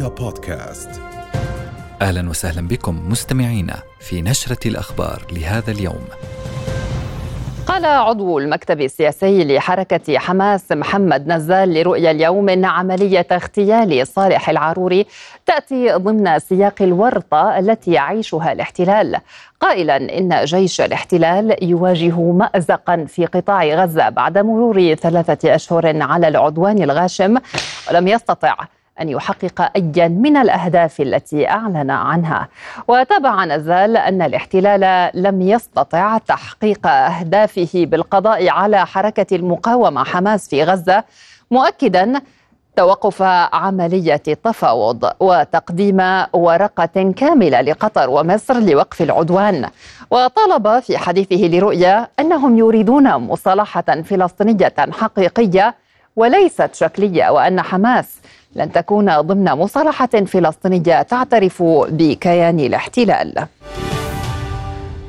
رؤيا بودكاست أهلا وسهلا بكم مستمعينا في نشرة الأخبار لهذا اليوم. قال عضو المكتب السياسي لحركة حماس محمد نزال لرؤيا اليوم إن عملية اغتيال صالح العروري تأتي ضمن سياق الورطة التي يعيشها الاحتلال قائلا إن جيش الاحتلال يواجه مأزقا في قطاع غزة بعد مرور ثلاثة أشهر على العدوان الغاشم ولم يستطع أن يحقق أيا من الأهداف التي أعلن عنها. وتابع نزال أن الاحتلال لم يستطع تحقيق أهدافه بالقضاء على حركة المقاومة حماس في غزة مؤكدا توقف عملية التفاوض وتقديم ورقة كاملة لقطر ومصر لوقف العدوان. وطالب في حديثه لرؤيا أنهم يريدون مصالحة فلسطينية حقيقية وليست شكلية وأن حماس لن تكون ضمن مصالحة فلسطينية تعترف بكيان الاحتلال.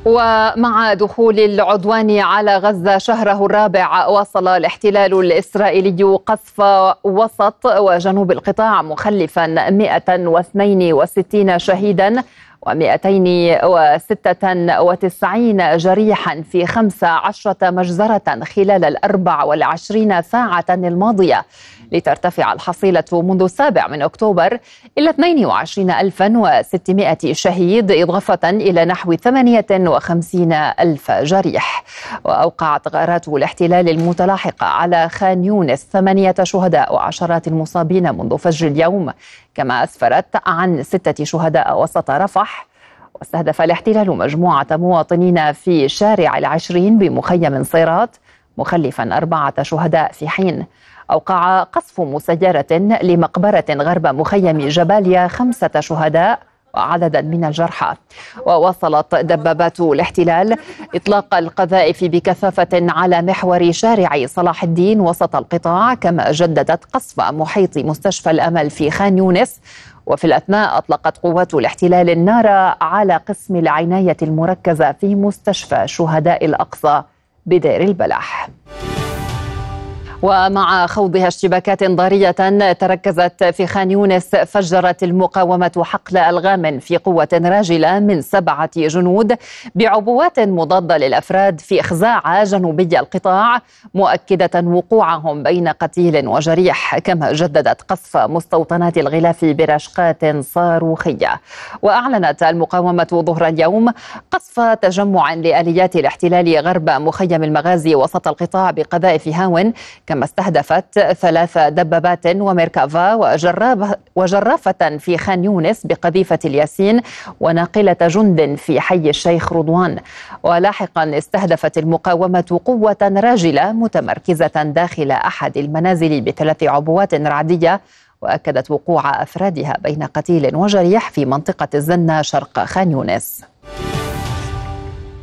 ومع دخول العدوان على غزة شهره الرابع وصل الاحتلال الإسرائيلي قصف وسط وجنوب القطاع مخلفا 162 شهيدا و296 جريحا في 15 مجزرة خلال الأربع والعشرين ساعة الماضية لترتفع الحصيلة منذ السابع من أكتوبر إلى 22600 شهيد إضافة إلى نحو 58 ألف جريح. وأوقعت غارات الاحتلال المتلاحقة على خان يونس ثمانية شهداء وعشرات المصابين منذ فجر اليوم كما أسفرت عن ستة شهداء وسط رفح. واستهدف الاحتلال مجموعة مواطنين في شارع العشرين بمخيم صيرات مخلفا أربعة شهداء في حين. أوقع قصف مسيرة لمقبرة غرب مخيم جباليا خمسة شهداء وعددا من الجرحى. وواصلت دبابات الاحتلال إطلاق القذائف بكثافة على محور شارع صلاح الدين وسط القطاع كما جددت قصف محيط مستشفى الأمل في خان يونس. وفي الأثناء أطلقت قوات الاحتلال النار على قسم العناية المركزة في مستشفى شهداء الأقصى بدير البلح ومع خوضها اشتباكات ضارية تركزت في خان يونس فجرت المقاومة حقل ألغام في قوة راجلة من سبعة جنود بعبوات مضادة للأفراد في إخزاع جنوبي القطاع مؤكدة وقوعهم بين قتيل وجريح كما جددت قصف مستوطنات الغلاف برشقات صاروخية. وأعلنت المقاومة ظهر اليوم قصف تجمع لآليات الاحتلال غرب مخيم المغازي وسط القطاع بقذائف هاون كما استهدفت ثلاث دبابات وميركافا وجراب وجرافة في خان يونس بقذيفة الياسين وناقلة جند في حي الشيخ رضوان. ولاحقا استهدفت المقاومة قوة راجلة متمركزة داخل أحد المنازل بثلاث عبوات رعدية وأكدت وقوع أفرادها بين قتيل وجريح في منطقة الزنة شرق خان يونس.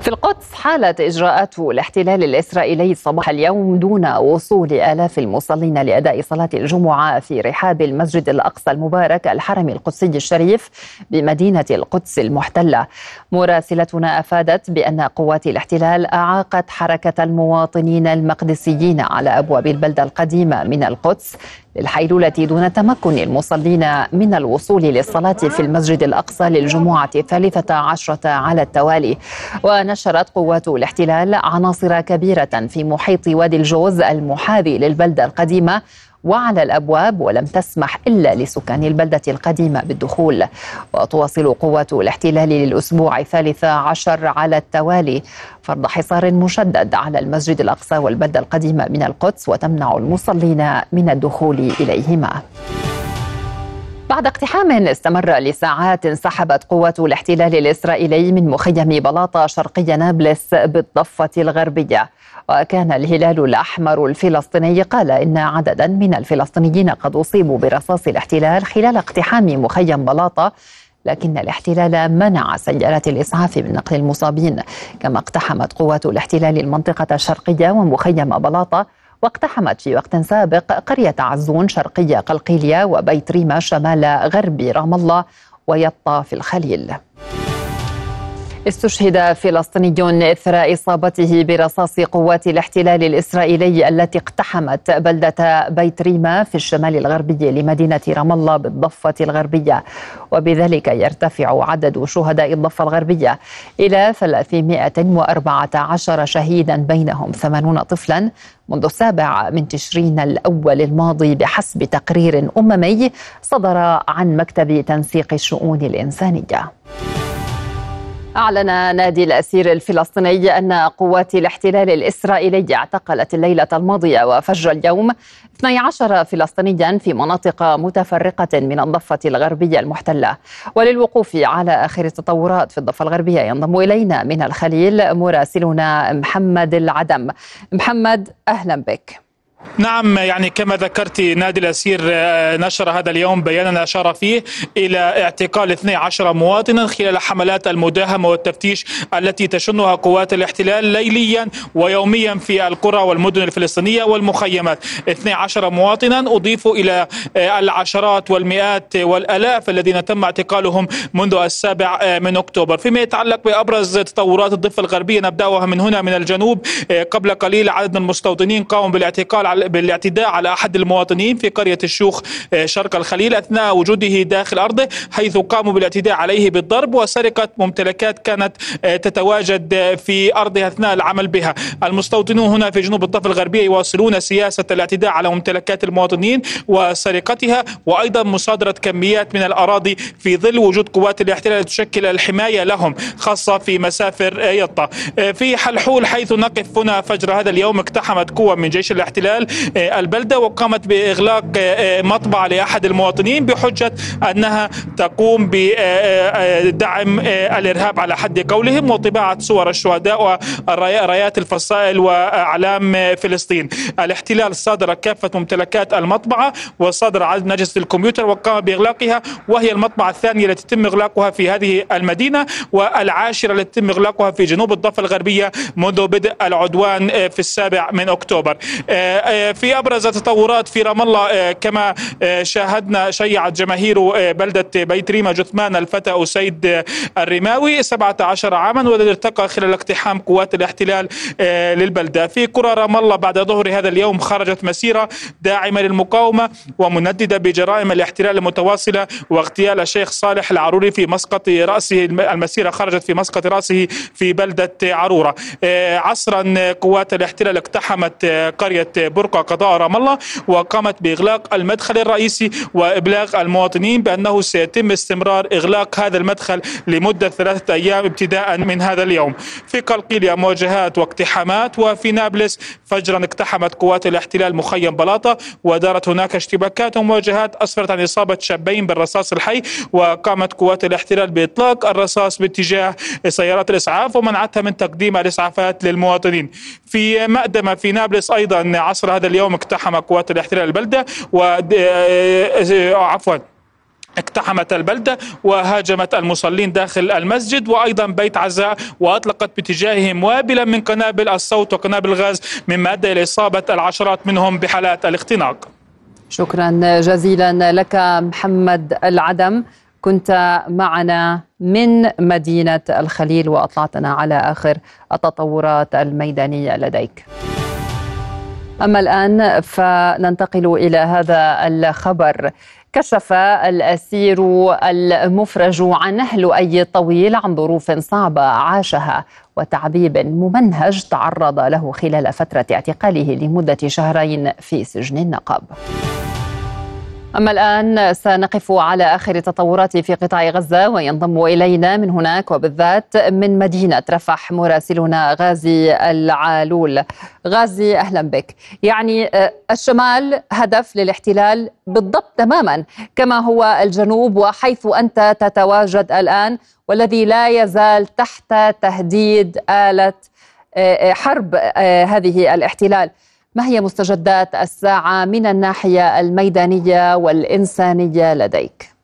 في القدس حالت إجراءات الاحتلال الإسرائيلي صباح اليوم دون وصول آلاف المصلين لأداء صلاة الجمعة في رحاب المسجد الأقصى المبارك الحرم القدسي الشريف بمدينة القدس المحتلة. مراسلتنا أفادت بأن قوات الاحتلال أعاقت حركة المواطنين المقدسيين على أبواب البلدة القديمة من القدس للحيلولة دون تمكن المصلين من الوصول للصلاة في المسجد الأقصى للجمعة الثالثة عشرة على التوالي. ونشرت قوات الاحتلال عناصر كبيرة في محيط وادي الجوز المحاذي للبلدة القديمة وعلى الأبواب ولم تسمح إلا لسكان البلدة القديمة بالدخول. وتواصل قوات الاحتلال للأسبوع الثالث عشر على التوالي فرض حصار مشدد على المسجد الأقصى والبلدة القديمة من القدس وتمنع المصلين من الدخول إليهما. بعد اقتحام استمر لساعات انسحبت قوات الاحتلال الإسرائيلي من مخيم بلاطة شرقي نابلس بالضفة الغربية. وكان الهلال الأحمر الفلسطيني قال إن عددا من الفلسطينيين قد أصيبوا برصاص الاحتلال خلال اقتحام مخيم بلاطة لكن الاحتلال منع سيارات الإسعاف من نقل المصابين. كما اقتحمت قوات الاحتلال المنطقة الشرقية ومخيم بلاطة واقتحمت في وقت سابق قرية عزون شرقية قلقيلية وبيت ريما شمال غرب رام الله ويطا في الخليل. استشهد فلسطيني إثر إصابته برصاص قوات الاحتلال الإسرائيلي التي اقتحمت بلدة بيت ريما في الشمال الغربي لمدينة رام الله بالضفة الغربية وبذلك يرتفع عدد شهداء الضفة الغربية إلى 314 شهيدا بينهم 80 طفلا منذ السابع من تشرين الأول الماضي بحسب تقرير أممي صدر عن مكتب تنسيق الشؤون الإنسانية. أعلن نادي الأسير الفلسطيني أن قوات الاحتلال الإسرائيلي اعتقلت الليلة الماضية وفجر اليوم 12 فلسطينيا في مناطق متفرقة من الضفة الغربية المحتلة. وللوقوف على آخر التطورات في الضفة الغربية ينضم إلينا من الخليل مراسلنا محمد العدم. محمد أهلا بك. نعم يعني كما ذكرت نادي الأسير آه، نشر هذا اليوم بيانا أشار فيه إلى اعتقال 12 مواطنا خلال حملات المداهمة والتفتيش التي تشنها قوات الاحتلال ليليا ويوميا في القرى والمدن الفلسطينية والمخيمات. 12 مواطنا أضيفوا إلى آه، العشرات والمئات والألاف الذين تم اعتقالهم منذ السابع آه، من أكتوبر. فيما يتعلق بأبرز تطورات الضفة الغربية نبدأها من هنا من الجنوب قبل قليل عدد من المستوطنين قاموا بالاعتقال بالاعتداء على أحد المواطنين في قرية الشوخ آه، شرق الخليل أثناء وجوده داخل أرضه حيث قاموا بالاعتداء عليه بالضرب وسرقة ممتلكات كانت آه، تتواجد في أرضه أثناء العمل بها. المستوطنون هنا في جنوب الضفة الغربية يواصلون سياسة الاعتداء على ممتلكات المواطنين وسرقتها وأيضا مصادرة كميات من الأراضي في ظل وجود قوات الاحتلال تشكل الحماية لهم خاصة في مسافر آه، يطا. في حلحول حيث نقف هنا فجر هذا اليوم اقتحمت قوة من جيش الاحتلال خلال آه، البلدة وقامت بإغلاق آه، مطبعة لأحد المواطنين بحجة أنها تقوم بدعم آه، الإرهاب على حد قولهم وطباعة صور الشهداء ورايات الفصائل وأعلام فلسطين. الاحتلال صادر كافة ممتلكات المطبعة وصادر عدد أجهزة الكمبيوتر وقام بإغلاقها وهي المطبعة الثانية التي تم إغلاقها في هذه المدينة والعاشرة التي تم إغلاقها في جنوب الضفة الغربية منذ بدء العدوان في السابع من أكتوبر. آه، في أبرز التطورات في رام الله آه، كما آه، شاهدنا شيعت جماهير بلدة بيت ريما جثمان الفتى أسيد الرماوي. 17 عاما والذي ارتقى خلال اقتحام قوات الاحتلال للبلدة. في قرى رام الله بعد ظهر هذا اليوم خرجت مسيرة داعمة للمقاومة ومنددة بجرائم الاحتلال المتواصلة واغتيال الشيخ صالح العروري في مسقط رأسه. المسيرة خرجت في مسقط رأسه في بلدة عرورة. عصرا قوات الاحتلال اقتحمت قرية برقة قضاء رام الله وقامت بإغلاق المدخل الرئيسي وإبلاغ المواطنين بأنه سيتم استمرار إغلاق هذا المدخل لمدة ثلاثة أيام ابتداء من هذا اليوم. في قلقيلية مواجهات واقتحامات وفي نابلس فجرا اقتحمت قوات الاحتلال مخيم بلاطة ودارت هناك اشتباكات ومواجهات أسفرت عن إصابة شابين بالرصاص الحي وقامت قوات الاحتلال بإطلاق الرصاص باتجاه سيارات الإسعاف ومنعتها من تقديم الإسعافات للمواطنين. في مأدمة في نابلس أيضا عصر هذا اليوم اقتحم قوات الاحتلال البلدة و آه، آه، عفوا اقتحمت البلدة وهاجمت المصلين داخل المسجد وأيضا بيت عزاء وأطلقت باتجاههم وابلا من قنابل الصوت وقنابل الغاز مما أدى إلى إصابة العشرات منهم بحالات الاختناق. شكرا جزيلا لك محمد العدم. كنت معنا من مدينة الخليل وأطلعتنا على آخر التطورات الميدانية لديك. أما الآن فننتقل إلى هذا الخبر. كشف الأسير المفرج عن لؤي الطويل عن ظروف صعبة عاشها وتعذيب ممنهج تعرض له خلال فترة اعتقاله لمدة شهرين في سجن النقب. أما الآن سنقف على آخر التطورات في قطاع غزة وينضم إلينا من هناك وبالذات من مدينة رفح مراسلنا غازي العالول. غازي أهلا بك. يعني آه، الشمال هدف للاحتلال بالضبط تماما كما هو الجنوب وحيث أنت تتواجد الآن والذي لا يزال تحت تهديد آلة آه، آه، حرب هذه الاحتلال. ما هي مستجدات الساعة من الناحية الميدانية والإنسانية لديك؟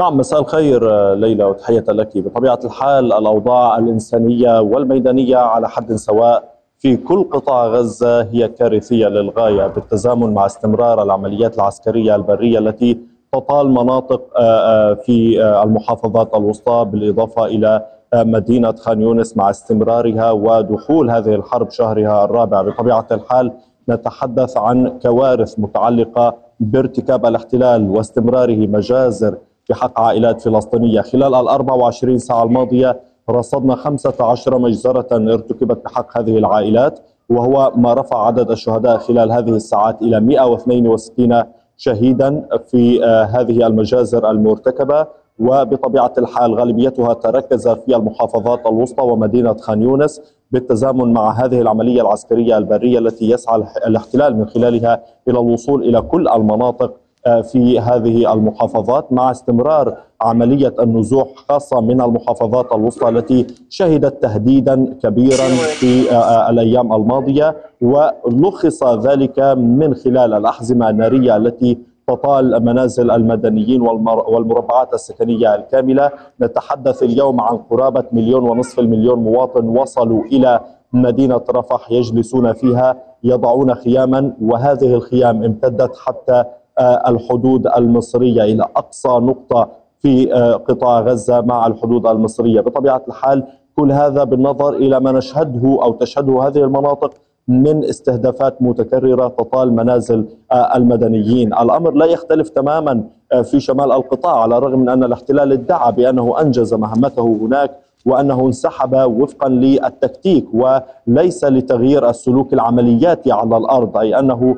نعم مساء الخير ليلى وتحية لك بطبيعة الحال الأوضاع الإنسانية والميدانية على حد سواء في كل قطاع غزة هي كارثية للغاية بالتزامن مع استمرار العمليات العسكرية البرية التي تطال مناطق آه، آه، في آه، المحافظات الوسطى بالإضافة إلى مدينة خان يونس مع استمرارها ودخول هذه الحرب شهرها الرابع. بطبيعة الحال نتحدث عن كوارث متعلقة بارتكاب الاحتلال واستمراره مجازر في حق عائلات فلسطينية. خلال ال 24 ساعة الماضية رصدنا 15 مجزرة ارتكبت بحق هذه العائلات وهو ما رفع عدد الشهداء خلال هذه الساعات إلى 162 شهيدا في آه، هذه المجازر المرتكبة. وبطبيعة الحال غالبيتها تركز في المحافظات الوسطى ومدينة خان يونس بالتزامن مع هذه العملية العسكرية البرية التي يسعى الاحتلال من خلالها إلى الوصول إلى كل المناطق آه، في هذه المحافظات مع استمرار عملية النزوح خاصة من المحافظات الوسطى التي شهدت تهديدا كبيرا في آه، آه، الأيام الماضية ولخص ذلك من خلال الأحزمة النارية التي تطال منازل المدنيين والمربعات السكنية الكاملة. نتحدث اليوم عن قرابة مليون ونصف المليون مواطن وصلوا إلى مدينة رفح يجلسون فيها يضعون خياما وهذه الخيام امتدت حتى آه، الحدود المصرية إلى أقصى نقطة في آه، قطاع غزة مع الحدود المصرية. بطبيعة الحال كل هذا بالنظر إلى ما نشهده أو تشهده هذه المناطق من استهدافات متكررة تطال منازل آه، المدنيين. الأمر لا يختلف تماما في شمال القطاع على الرغم من أن الاحتلال ادعى بأنه أنجز مهمته هناك وأنه انسحب وفقا للتكتيك وليس لتغيير السلوك العملياتي على الأرض أي أنه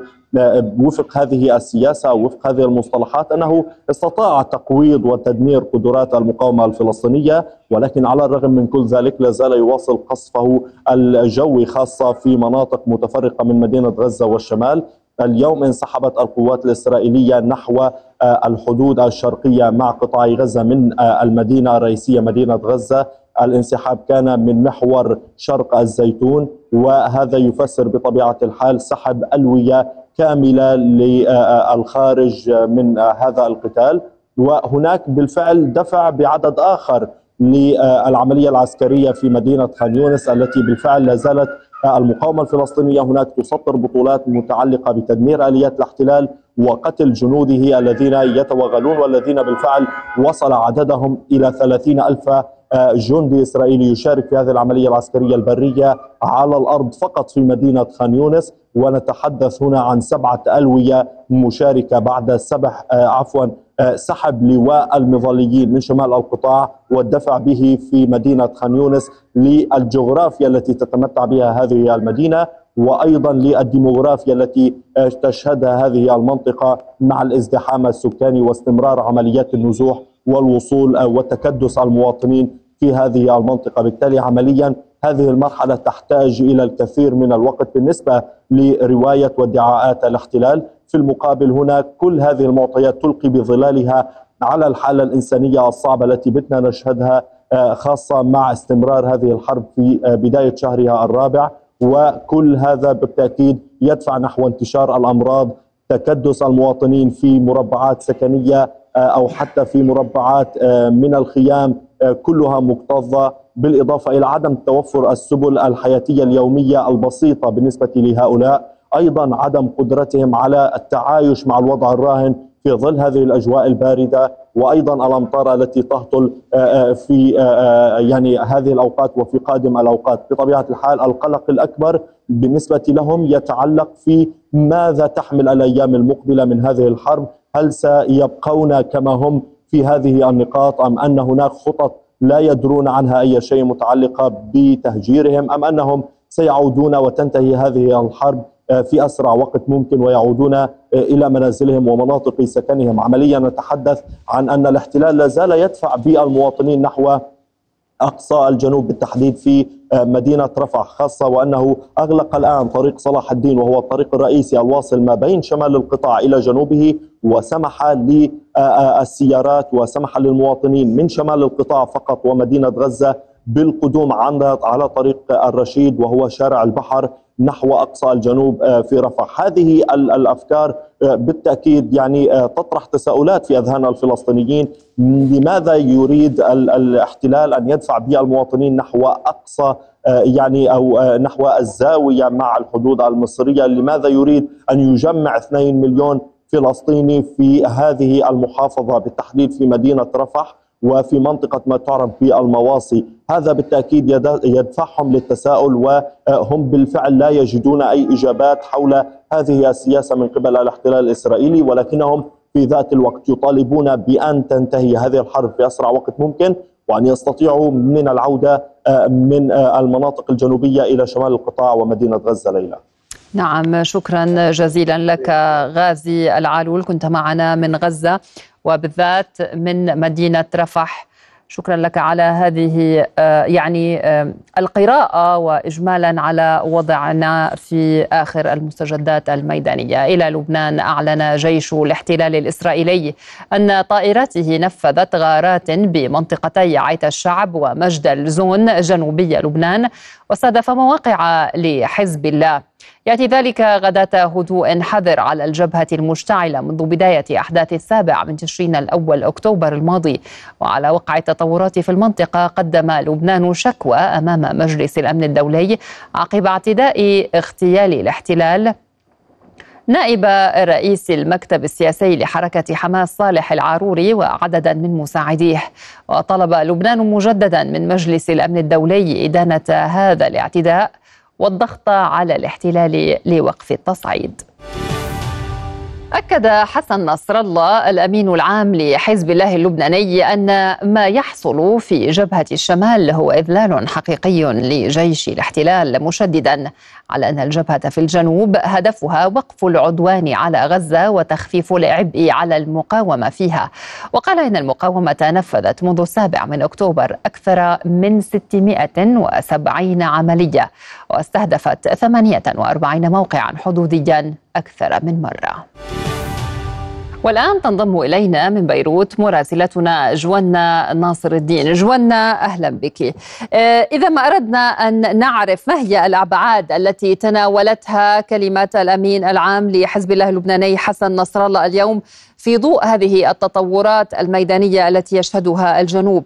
وفق هذه السياسة وفق هذه المصطلحات أنه استطاع تقويض وتدمير قدرات المقاومة الفلسطينية ولكن على الرغم من كل ذلك لا زال يواصل قصفه الجوي خاصة في مناطق متفرقة من مدينة غزة والشمال. اليوم انسحبت القوات الإسرائيلية نحو آه، الحدود الشرقية مع قطاع غزة من آه، المدينة الرئيسية مدينة غزة. الانسحاب كان من محور شرق الزيتون وهذا يفسر بطبيعة الحال سحب ألوية كاملة للخارج من هذا القتال وهناك بالفعل دفع بعدد آخر للعملية العسكرية في مدينة خان يونس التي بالفعل لا زالت المقاومة الفلسطينية هناك تسطر بطولات متعلقة بتدمير آليات الاحتلال وقتل جنوده الذين يتوغلون والذين بالفعل وصل عددهم إلى 30 ألف جندي إسرائيلي يشارك في هذه العملية العسكرية البرية على الأرض فقط في مدينة خان يونس ونتحدث هنا عن سبعة ألوية مشاركة بعد سبح آه، عفوا آه، سحب لواء المظليين من شمال القطاع والدفع به في مدينة خان يونس للجغرافيا التي تتمتع بها هذه المدينة وأيضا للديموغرافيا التي آه، تشهدها هذه المنطقة مع الازدحام السكاني واستمرار عمليات النزوح والوصول وتكدس المواطنين في هذه المنطقة. بالتالي عمليا هذه المرحلة تحتاج إلى الكثير من الوقت بالنسبة لرواية وادعاءات الاحتلال. في المقابل هناك كل هذه المعطيات تلقي بظلالها على الحالة الإنسانية الصعبة التي بتنا نشهدها آه، خاصة مع استمرار هذه الحرب في آه، بداية شهرها الرابع. وكل هذا بالتأكيد يدفع نحو انتشار الأمراض تكدس المواطنين في مربعات سكنية آه، أو حتى في مربعات آه، من الخيام آه، كلها مكتظة بالإضافة إلى عدم توفر السبل الحياتية اليومية البسيطة بالنسبة لهؤلاء. أيضا عدم قدرتهم على التعايش مع الوضع الراهن في ظل هذه الأجواء الباردة وأيضا الأمطار التي تهطل في يعني هذه الأوقات وفي قادم الأوقات. بطبيعة الحال القلق الأكبر بالنسبة لهم يتعلق في ماذا تحمل الأيام المقبلة من هذه الحرب هل سيبقون كما هم في هذه النقاط؟ أم أن هناك خطط لا يدرون عنها أي شيء متعلقة بتهجيرهم؟ أم أنهم سيعودون وتنتهي هذه الحرب آه، في أسرع وقت ممكن ويعودون آه، إلى منازلهم ومناطق سكنهم. عمليا نتحدث عن أن الاحتلال لا زال يدفع بالمواطنين نحو أقصى الجنوب بالتحديد في آه، مدينة رفح خاصة وأنه أغلق الآن طريق صلاح الدين وهو الطريق الرئيسي الواصل ما بين شمال القطاع إلى جنوبه وسمح للسيارات وسمح للمواطنين من شمال القطاع فقط ومدينة غزة بالقدوم على طريق الرشيد وهو شارع البحر نحو أقصى الجنوب آه، في رفح، هذه الأفكار آه، بالتأكيد يعني آه، تطرح تساؤلات في أذهان الفلسطينيين، لماذا يريد الاحتلال أن يدفع بالمواطنين نحو أقصى يعني أو نحو الزاوية مع الحدود المصرية، لماذا يريد أن يجمع 2 مليون فلسطيني في هذه المحافظة بالتحديد في مدينة رفح؟ وفي منطقة ما تعرف بالمواصي هذا بالتأكيد يدفعهم للتساؤل وهم بالفعل لا يجدون أي إجابات حول هذه السياسة من قبل الاحتلال الإسرائيلي ولكنهم في ذات الوقت يطالبون بأن تنتهي هذه الحرب في أسرع وقت ممكن وأن يستطيعوا من العودة آه، من آه، المناطق الجنوبية إلى شمال القطاع ومدينة غزة ليلى. نعم شكرا جزيلا لك غازي العالول. كنت معنا من غزة. وبالذات من مدينة رفح. شكرا لك على هذه آه، يعني القراءة وإجمالا على وضعنا في آخر المستجدات الميدانية. إلى لبنان أعلن جيش الاحتلال الإسرائيلي أن طائراته نفذت غارات بمنطقتي عيت الشعب ومجد الزون جنوبي لبنان واستهدف مواقع لحزب الله. يأتي ذلك غداة هدوء حذر على الجبهة المشتعلة منذ بداية أحداث السابع من تشرين الأول أكتوبر الماضي. وعلى وقع التطورات في المنطقة قدم لبنان شكوى أمام مجلس الأمن الدولي عقب اعتداء اغتيال الاحتلال. نائب رئيس المكتب السياسي لحركة حماس صالح العاروري وعددا من مساعديه. وطلب لبنان مجددا من مجلس الأمن الدولي إدانة هذا الاعتداء. والضغط على الاحتلال لوقف التصعيد. أكد حسن نصر الله الأمين العام لحزب الله اللبناني أن ما يحصل في جبهة الشمال هو إذلال حقيقي لجيش الاحتلال مشددا على أن الجبهة في الجنوب هدفها وقف العدوان على غزة وتخفيف العبء على المقاومة فيها. وقال إن المقاومة نفذت منذ السابع من أكتوبر أكثر من 670 عملية واستهدفت 48 موقعا حدوديا أكثر من مرة. والآن تنضم إلينا من بيروت مراسلتنا جوانا ناصر الدين. جوانا أهلا بك. آه، إذا ما أردنا أن نعرف ما هي الأبعاد التي تناولتها كلمات الأمين العام لحزب الله اللبناني حسن نصر الله اليوم في ضوء هذه التطورات الميدانية التي يشهدها الجنوب.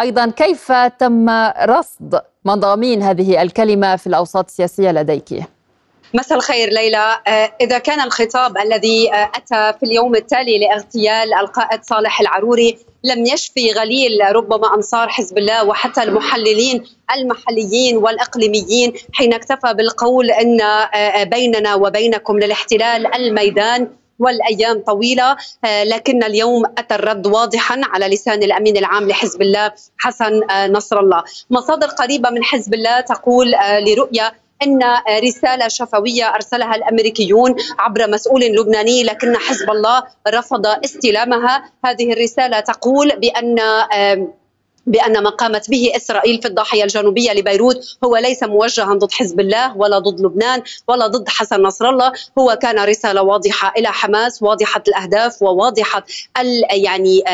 أيضا كيف تم رصد مضامين هذه الكلمة في الأوساط السياسية لديك؟ مساء الخير ليلى. آه، إذا كان الخطاب الذي آه، أتى في اليوم التالي لاغتيال القائد صالح العروري لم يشفي غليل ربما أنصار حزب الله وحتى المحللين المحليين والإقليميين حين اكتفى بالقول أن آه، بيننا وبينكم للاحتلال الميدان والأيام طويلة. لكن اليوم أتى الرد واضحا على لسان الأمين العام لحزب الله حسن نصر الله. مصادر قريبة من حزب الله تقول لرؤية إن رسالة شفوية أرسلها الأمريكيون عبر مسؤول لبناني لكن حزب الله رفض استلامها. هذه الرسالة تقول بأن بأن ما قامت به إسرائيل في الضاحية الجنوبية لبيروت هو ليس موجها ضد حزب الله ولا ضد لبنان ولا ضد حسن نصر الله. هو كان رسالة واضحة إلى حماس واضحة الأهداف وواضحة يعني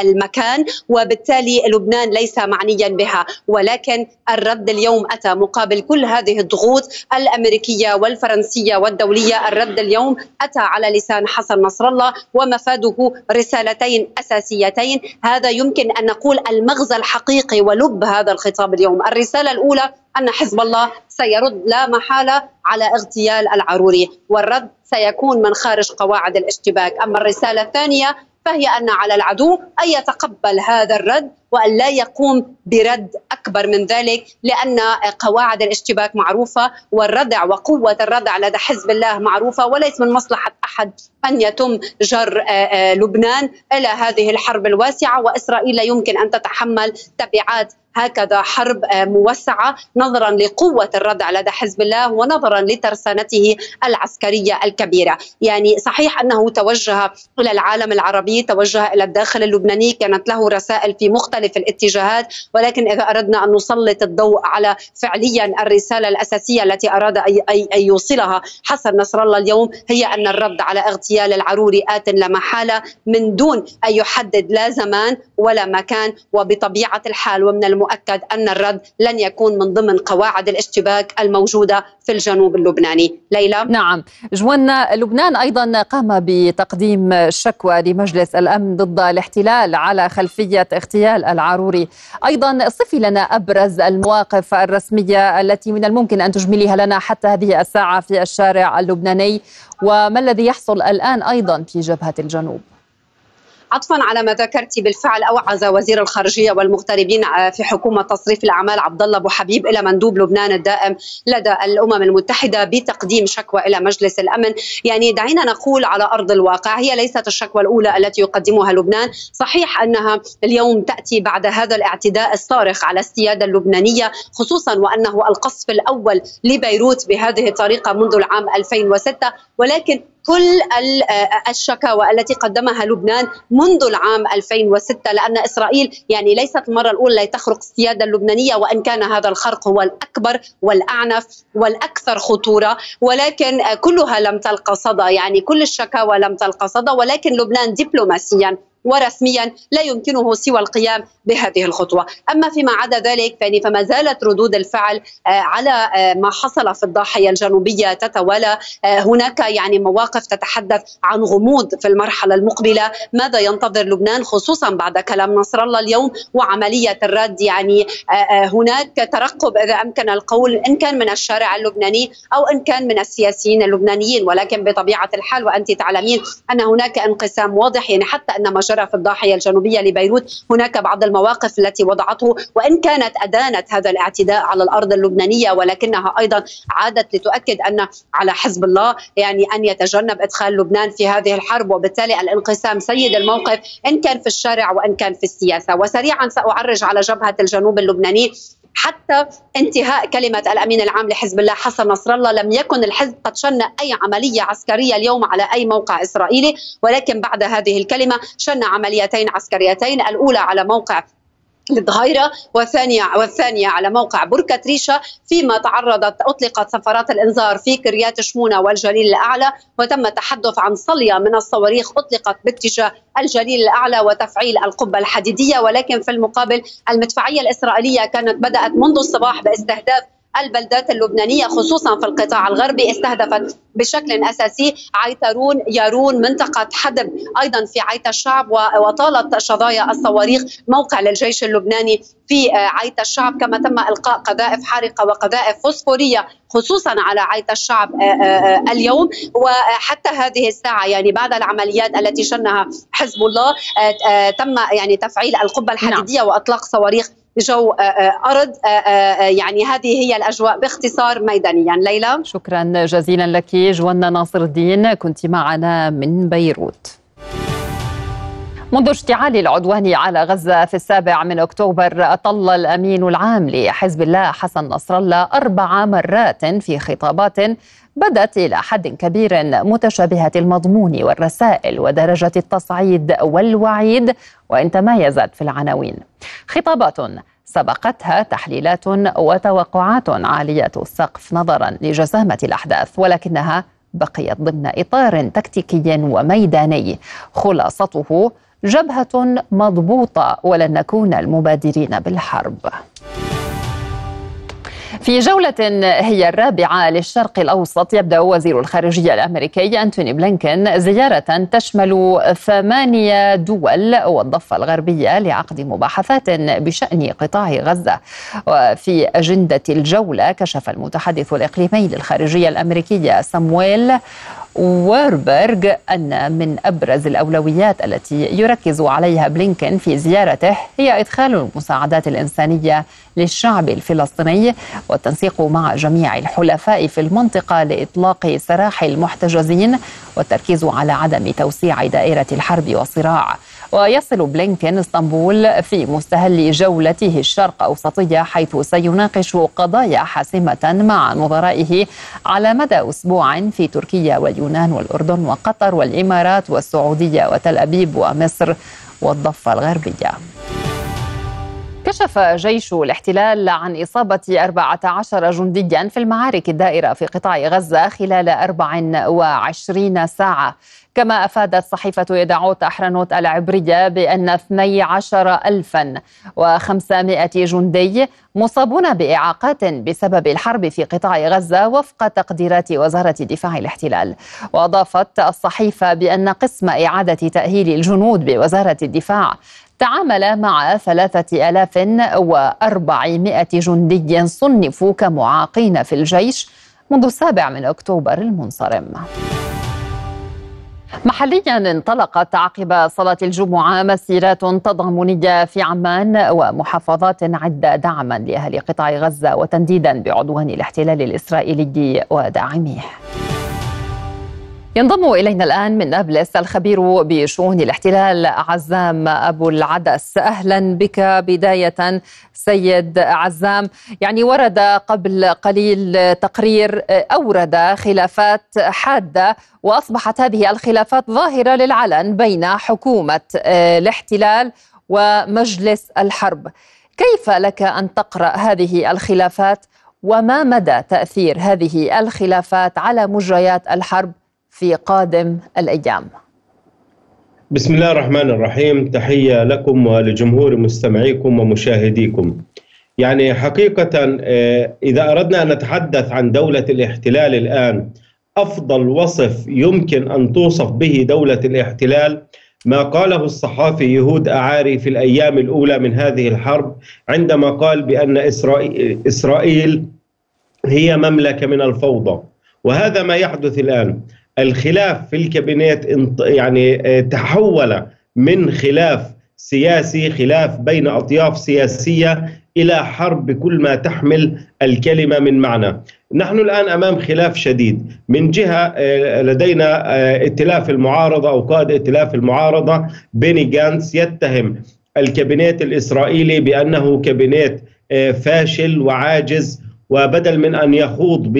المكان وبالتالي لبنان ليس معنيا بها. ولكن الرد اليوم أتى مقابل كل هذه الضغوط الأمريكية والفرنسية والدولية. الرد اليوم أتى على لسان حسن نصر الله ومفاده رسالتين أساسيتين. هذا يمكن أن نقول المغزى الحقيقي ولب هذا الخطاب اليوم. الرسالة الأولى أن حزب الله سيرد لا محالة على اغتيال العروري والرد سيكون من خارج قواعد الاشتباك. أما الرسالة الثانية فهي أن على العدو أن يتقبل هذا الرد وأن لا يقوم برد أكبر من ذلك لأن قواعد الاشتباك معروفة والردع وقوة الردع لدى حزب الله معروفة وليس من مصلحة أحد أن يتم جر آه، آه، لبنان إلى هذه الحرب الواسعة وإسرائيل لا يمكن أن تتحمل تبعات هكذا حرب آه، موسعة نظرا لقوة الردع لدى حزب الله ونظرا لترسانته العسكرية الكبيرة. يعني صحيح أنه توجه إلى العالم العربي توجه إلى الداخل اللبناني كانت له رسائل في مختلف الاتجاهات ولكن إذا أردنا أن نسلط الضوء على فعليا الرسالة الأساسية التي أراد أن يوصلها حسن نصر الله اليوم هي أن الرد على اغتيال العروري آت لا محالة من دون أن يحدد لا زمان ولا مكان. وبطبيعة الحال ومن المؤكد أن الرد لن يكون من ضمن قواعد الاشتباك الموجودة في الجنوب اللبناني. ليلى؟ نعم. جوانا لبنان أيضا قام بتقديم شكوى لمجلس الأمن ضد الاحتلال على خلفية اغتيال العروري. أيضا صفي لنا أبرز المواقف الرسمية التي من الممكن أن تجمليها لنا حتى هذه الساعة في الشارع اللبناني وما الذي يحصل الآن أيضا في جبهة الجنوب؟ عطفا على ما ذكرت بالفعل أوعز وزير الخارجية والمغتربين في حكومة تصريف الأعمال عبد الله أبو حبيب إلى مندوب لبنان الدائم لدى الأمم المتحدة بتقديم شكوى إلى مجلس الأمن. يعني دعينا نقول على أرض الواقع هي ليست الشكوى الأولى التي يقدمها لبنان. صحيح أنها اليوم تأتي بعد هذا الاعتداء الصارخ على السيادة اللبنانية خصوصا وأنه القصف الأول لبيروت بهذه الطريقة منذ العام 2006 ولكن كل الشكاوى التي قدمها لبنان منذ العام 2006 لأن إسرائيل يعني ليست المرة الأولى لتخرق السيادة اللبنانية وإن كان هذا الخرق هو الأكبر والأعنف والأكثر خطورة ولكن كلها لم تلقى صدى يعني كل الشكاوى لم تلقى صدى ولكن لبنان دبلوماسيا ورسميا لا يمكنه سوى القيام بهذه الخطوة، أما فيما عدا ذلك فاني فما زالت ردود الفعل آه، على آه، ما حصل في الضاحية الجنوبية تتوالى، آه، هناك يعني مواقف تتحدث عن غموض في المرحلة المقبلة، ماذا ينتظر لبنان خصوصا بعد كلام نصر الله اليوم وعملية الرد؟ يعني هناك ترقب إذا أمكن القول إن كان من الشارع اللبناني أو إن كان من السياسيين اللبنانيين. ولكن بطبيعة الحال وأنت تعلمين أن هناك انقسام واضح يعني حتى أن ما جرى في الضاحية الجنوبية لبيروت. هناك بعض المواقف التي وضعته وإن كانت أدانت هذا الاعتداء على الأرض اللبنانية ولكنها أيضا عادت لتؤكد أن على حزب الله يعني أن يتجنب إدخال لبنان في هذه الحرب. وبالتالي الانقسام سيد الموقف إن كان في الشارع وإن كان في السياسة. وسريعا سأعرج على جبهة الجنوب اللبناني. حتى انتهاء كلمة الأمين العام لحزب الله حسن نصر الله لم يكن الحزب قد شن أي عملية عسكرية اليوم على أي موقع إسرائيلي ولكن بعد هذه الكلمة شن عمليتين عسكريتين الأولى على موقع الظهيرة والثانية والثانية على موقع بركة ريشة فيما تعرضت أطلقت سفرات الإنذار في كريات شمونة والجليل الأعلى وتم التحدث عن صلية من الصواريخ أطلقت باتجاه الجليل الأعلى وتفعيل القبة الحديدية. ولكن في المقابل المدفعية الإسرائيلية كانت بدأت منذ الصباح باستهداف البلدات اللبنانية خصوصا في القطاع الغربي استهدفت بشكل أساسي عيترون يارون منطقة حدب أيضا في عيت الشعب وطالت شظايا الصواريخ موقع للجيش اللبناني في عيت الشعب كما تم إلقاء قذائف حارقة وقذائف فوسفورية خصوصا على عيت الشعب آه، آه، آه، اليوم وحتى هذه الساعة يعني بعد العمليات التي شنها حزب الله تم يعني تفعيل القبة الحديدية نعم. وإطلاق صواريخ جو آه، آه، أرض آه، يعني هذه هي الأجواء باختصار ميدانيا. ليلى؟ شكرا جزيلا لك جوانا ناصر الدين كنت معنا من بيروت. منذ اشتعال العدوان على غزة في السابع من أكتوبر أطل الأمين العام لحزب الله حسن نصر الله أربع مرات في خطابات بدت إلى حد كبير متشابهة المضمون والرسائل ودرجة التصعيد والوعيد وإن تمايزت في العناوين. خطابات سبقتها تحليلات وتوقعات عالية السقف نظرا لجسامة الأحداث ولكنها بقيت ضمن إطار تكتيكي وميداني. خلاصته جبهة مضبوطة ولن نكون المبادرين بالحرب. في جولة هي الرابعة للشرق الأوسط يبدأ وزير الخارجية الأمريكي أنتوني بلينكن زيارة تشمل ثمانية دول والضفة الغربية لعقد مباحثات بشأن قطاع غزة. وفي أجندة الجولة كشف المتحدث الإقليمي للخارجية الأمريكية سامويل ويربرغ أن من أبرز الأولويات التي يركز عليها بلينكن في زيارته هي إدخال المساعدات الإنسانية للشعب الفلسطيني والتنسيق مع جميع الحلفاء في المنطقة لإطلاق سراح المحتجزين والتركيز على عدم توسيع دائرة الحرب والصراع ويصل بلينكين اسطنبول في مستهل جولته الشرق أوسطية حيث سيناقش قضايا حاسمة مع نظرائه على مدى أسبوع في تركيا واليونان والأردن وقطر والإمارات والسعودية وتل أبيب ومصر والضفة الغربية. كشف جيش الاحتلال عن إصابة 14 جنديا في المعارك الدائرة في قطاع غزة خلال 24 ساعة. كما أفادت صحيفة يدعوت أحرنوت العبرية بأن 12500 جندي مصابون بإعاقات بسبب الحرب في قطاع غزة وفق تقديرات وزارة دفاع الاحتلال. وأضافت الصحيفة بأن قسم إعادة تأهيل الجنود بوزارة الدفاع تعامل مع ثلاثة ألاف وأربعمائة جندي صنفوا كمعاقين في الجيش منذ السابع من أكتوبر المنصرم. محليا انطلقت عقب صلاة الجمعة مسيرات تضامنية في عمان ومحافظات عدة دعما لأهل قطاع غزة وتنديدا بعدوان الاحتلال الإسرائيلي وداعميه. ينضم إلينا الآن من نابلس الخبير بشؤون الاحتلال عزام أبو العدس. أهلا بك. بداية سيد عزام يعني ورد قبل قليل تقرير أورد خلافات حادة وأصبحت هذه الخلافات ظاهرة للعلن بين حكومة الاحتلال ومجلس الحرب. كيف لك أن تقرأ هذه الخلافات؟ وما مدى تأثير هذه الخلافات على مجريات الحرب؟ في قادم الأيام. بسم الله الرحمن الرحيم، تحية لكم ولجمهور مستمعيكم ومشاهديكم. يعني حقيقة آه، إذا أردنا أن نتحدث عن دولة الاحتلال الآن أفضل وصف يمكن أن توصف به دولة الاحتلال ما قاله الصحافي يهود أعاري في الأيام الأولى من هذه الحرب عندما قال بأن اسرائيل, إسرائيل هي مملكة من الفوضى وهذا ما يحدث الآن الخلاف في الكابينت يعني آه، تحول من خلاف سياسي خلاف بين أطياف سياسية إلى حرب بكل ما تحمل الكلمة من معنى. نحن الآن أمام خلاف شديد، من جهة آه، لدينا آه، ائتلاف المعارضة أو قائد ائتلاف المعارضة بيني جانس يتهم الكابينت الإسرائيلي بأنه كابينت فاشل وعاجز وبدل من أن يخوض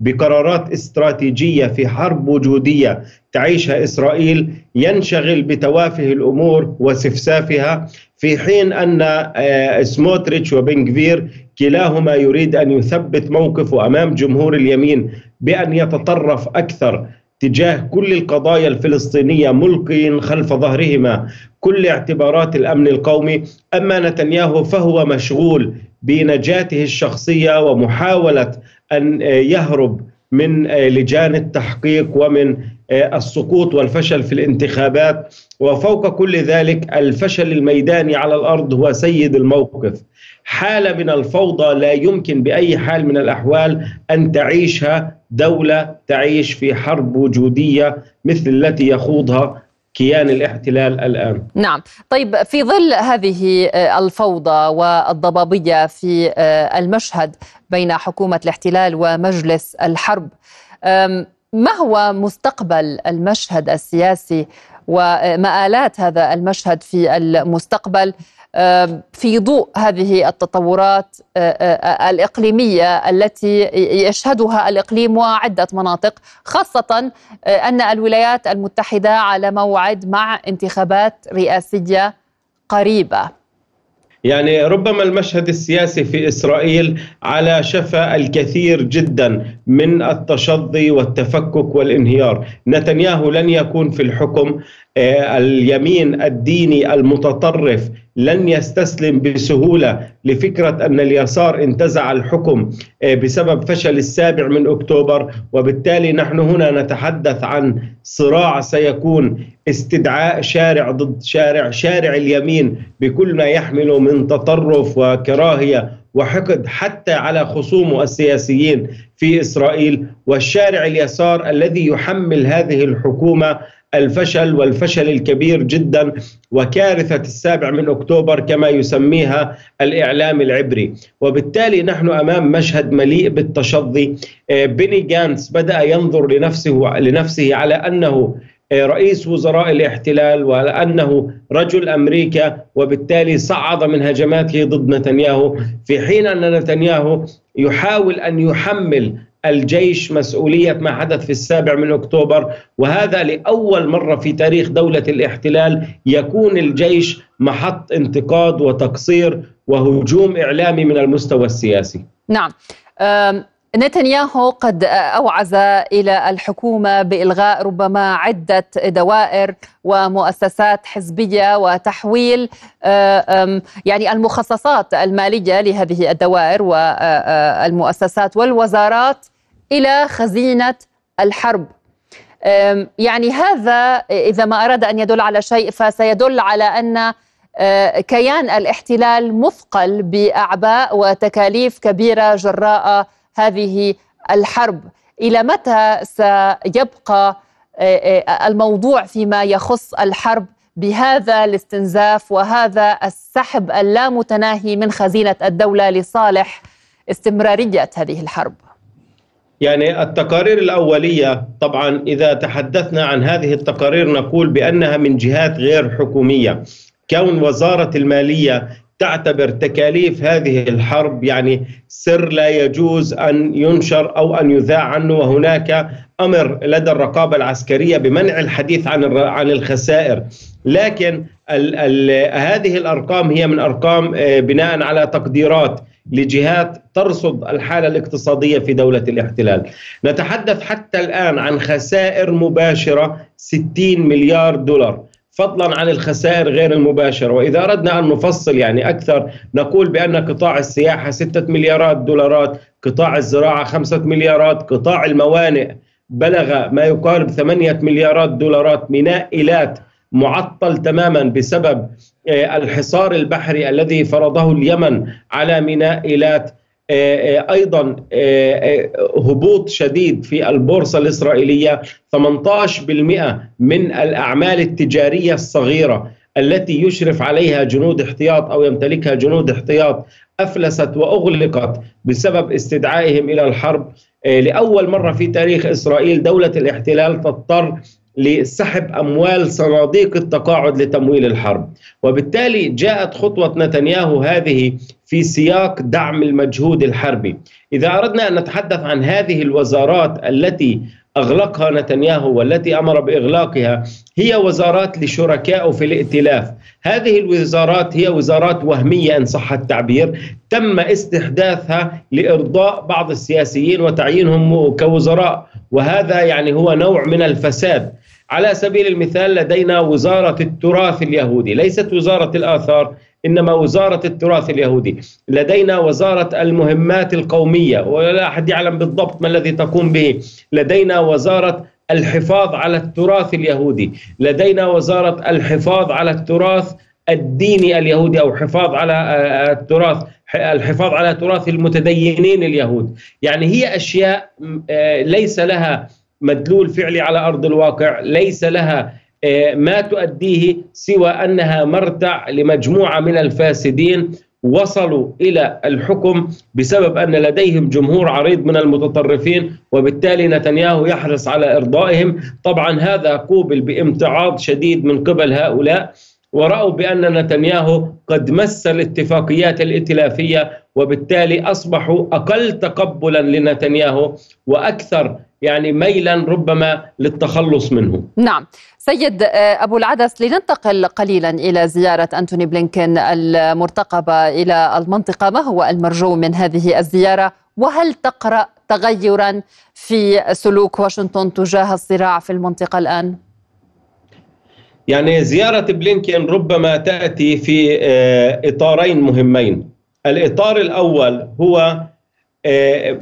بقرارات استراتيجية في حرب وجودية تعيشها إسرائيل ينشغل بتوافه الأمور وسفسافها في حين أن آه، سموتريتش وبنغفير كلاهما يريد أن يثبت موقفه أمام جمهور اليمين بأن يتطرف أكثر تجاه كل القضايا الفلسطينية ملقي خلف ظهرهما. كل اعتبارات الأمن القومي أما نتنياهو فهو مشغول بنجاته الشخصية ومحاولة أن يهرب من لجان التحقيق ومن السقوط والفشل في الانتخابات. وفوق كل ذلك الفشل الميداني على الأرض هو سيد الموقف. حاله من الفوضى لا يمكن بأي حال من الأحوال أن تعيشها دولة تعيش في حرب وجودية مثل التي يخوضها كيان الاحتلال الآن. نعم، طيب في ظل هذه آه، الفوضى والضبابية في آه، المشهد بين حكومة الاحتلال ومجلس الحرب ما هو مستقبل المشهد السياسي ومآلات هذا المشهد في المستقبل في ضوء هذه التطورات الإقليمية التي يشهدها الإقليم وعدة مناطق خاصة أن الولايات المتحدة على موعد مع انتخابات رئاسية قريبة. يعني ربما المشهد السياسي في إسرائيل على شفا الكثير جدا من التشظي والتفكك والانهيار، نتنياهو لن يكون في الحكم اليمين الديني المتطرف لن يستسلم بسهولة لفكرة أن اليسار انتزع الحكم آه، بسبب فشل السابع من أكتوبر. وبالتالي نحن هنا نتحدث عن صراع سيكون استدعاء شارع ضد شارع شارع اليمين بكل ما يحمله من تطرف وكراهية وحقد حتى على خصومه السياسيين في إسرائيل. والشارع اليسار الذي يحمل هذه الحكومة الفشل والفشل الكبير جدا وكارثة السابع من أكتوبر كما يسميها الإعلام العبري. وبالتالي نحن أمام مشهد مليء بالتشظي. آه، بني جانس بدأ ينظر لنفسه, لنفسه على أنه آه، رئيس وزراء الاحتلال وأنه رجل أمريكا وبالتالي صعد من هجماته ضد نتنياهو. في حين أن نتنياهو يحاول أن يحمل الجيش مسؤولية ما حدث في السابع من أكتوبر وهذا لأول مرة في تاريخ دولة الاحتلال يكون الجيش محط انتقاد وتقصير وهجوم إعلامي من المستوى السياسي. نعم. نتنياهو قد أوعز إلى الحكومة بإلغاء ربما عدة دوائر ومؤسسات حزبية وتحويل يعني المخصصات المالية لهذه الدوائر والمؤسسات والوزارات. إلى خزينة الحرب. يعني هذا إذا ما أراد أن يدل على شيء فسيدل على أن أه، كيان الاحتلال مثقل بأعباء وتكاليف كبيرة جراء هذه الحرب. إلى متى سيبقى الموضوع فيما يخص الحرب بهذا الاستنزاف وهذا السحب اللامتناهي من خزينة الدولة لصالح استمرارية هذه الحرب؟ يعني التقارير الأولية طبعا إذا تحدثنا عن هذه التقارير نقول بأنها من جهات غير حكومية. كون وزارة المالية تعتبر تكاليف هذه الحرب يعني سر لا يجوز أن ينشر أو أن يذاع عنه وهناك أمر لدى الرقابة العسكرية بمنع الحديث عن عن الخسائر. لكن ال ال هذه الأرقام هي من أرقام آه، بناء على تقديرات لجهات ترصد الحالة الاقتصادية في دولة الاحتلال. نتحدث حتى الآن عن خسائر مباشرة 60 مليار دولار. فضلا عن الخسائر غير المباشرة. وإذا أردنا أن نفصل يعني أكثر نقول بأن قطاع السياحة 6 مليارات دولارات قطاع الزراعة 5 مليارات قطاع الموانئ بلغ ما يقارب 8 مليارات دولارات ميناء إيلات معطل تماما بسبب آه، الحصار البحري الذي فرضه اليمن على ميناء إيلات. آه، آه، أيضا هبوط شديد في البورصة الإسرائيلية. 18% من الأعمال التجارية الصغيرة التي يشرف عليها جنود احتياط أو يمتلكها جنود احتياط أفلست وأغلقت بسبب استدعائهم إلى الحرب. لأول مرة في تاريخ إسرائيل دولة الاحتلال تضطر لسحب أموال صناديق التقاعد لتمويل الحرب. وبالتالي جاءت خطوة نتنياهو هذه في سياق دعم المجهود الحربي. إذا أردنا أن نتحدث عن هذه الوزارات التي أغلقها نتنياهو والتي أمر بإغلاقها هي وزارات لشركائه في الائتلاف. هذه الوزارات هي وزارات وهمية إن صح التعبير. تم استحداثها لإرضاء بعض السياسيين وتعيينهم كوزراء. وهذا يعني هو نوع من الفساد. على سبيل المثال لدينا وزارة التراث اليهودي. ليست وزارة الآثار إنما وزارة التراث اليهودي. لدينا وزارة المهمات القومية ولا أحد يعلم بالضبط ما الذي تقوم به. لدينا وزارة الحفاظ على التراث اليهودي. لدينا وزارة الحفاظ على التراث الديني اليهودي أو حفاظ على آه، التراث الحفاظ على تراث المتدينين اليهود. يعني هي أشياء آه، ليس لها مدلول فعلي على أرض الواقع ليس لها آه، ما تؤديه سوى أنها مرتع لمجموعة من الفاسدين وصلوا إلى الحكم بسبب أن لديهم جمهور عريض من المتطرفين وبالتالي نتنياهو يحرص على إرضائهم. طبعا هذا قوبل بامتعاض شديد من قبل هؤلاء ورأوا بأن نتنياهو قد مس الاتفاقيات الائتلافية وبالتالي أصبحوا أقل تقبلا لنتنياهو وأكثر يعني ميلا ربما للتخلص منه. نعم. سيد آه، أبو العدس لننتقل قليلا إلى زيارة أنتوني بلينكين المرتقبة إلى المنطقة. ما هو المرجو من هذه الزيارة؟ وهل تقرأ تغيرا في سلوك واشنطن تجاه الصراع في المنطقة الآن؟ يعني زيارة بلينكين ربما تأتي في آه، إطارين مهمين. الإطار الأول هو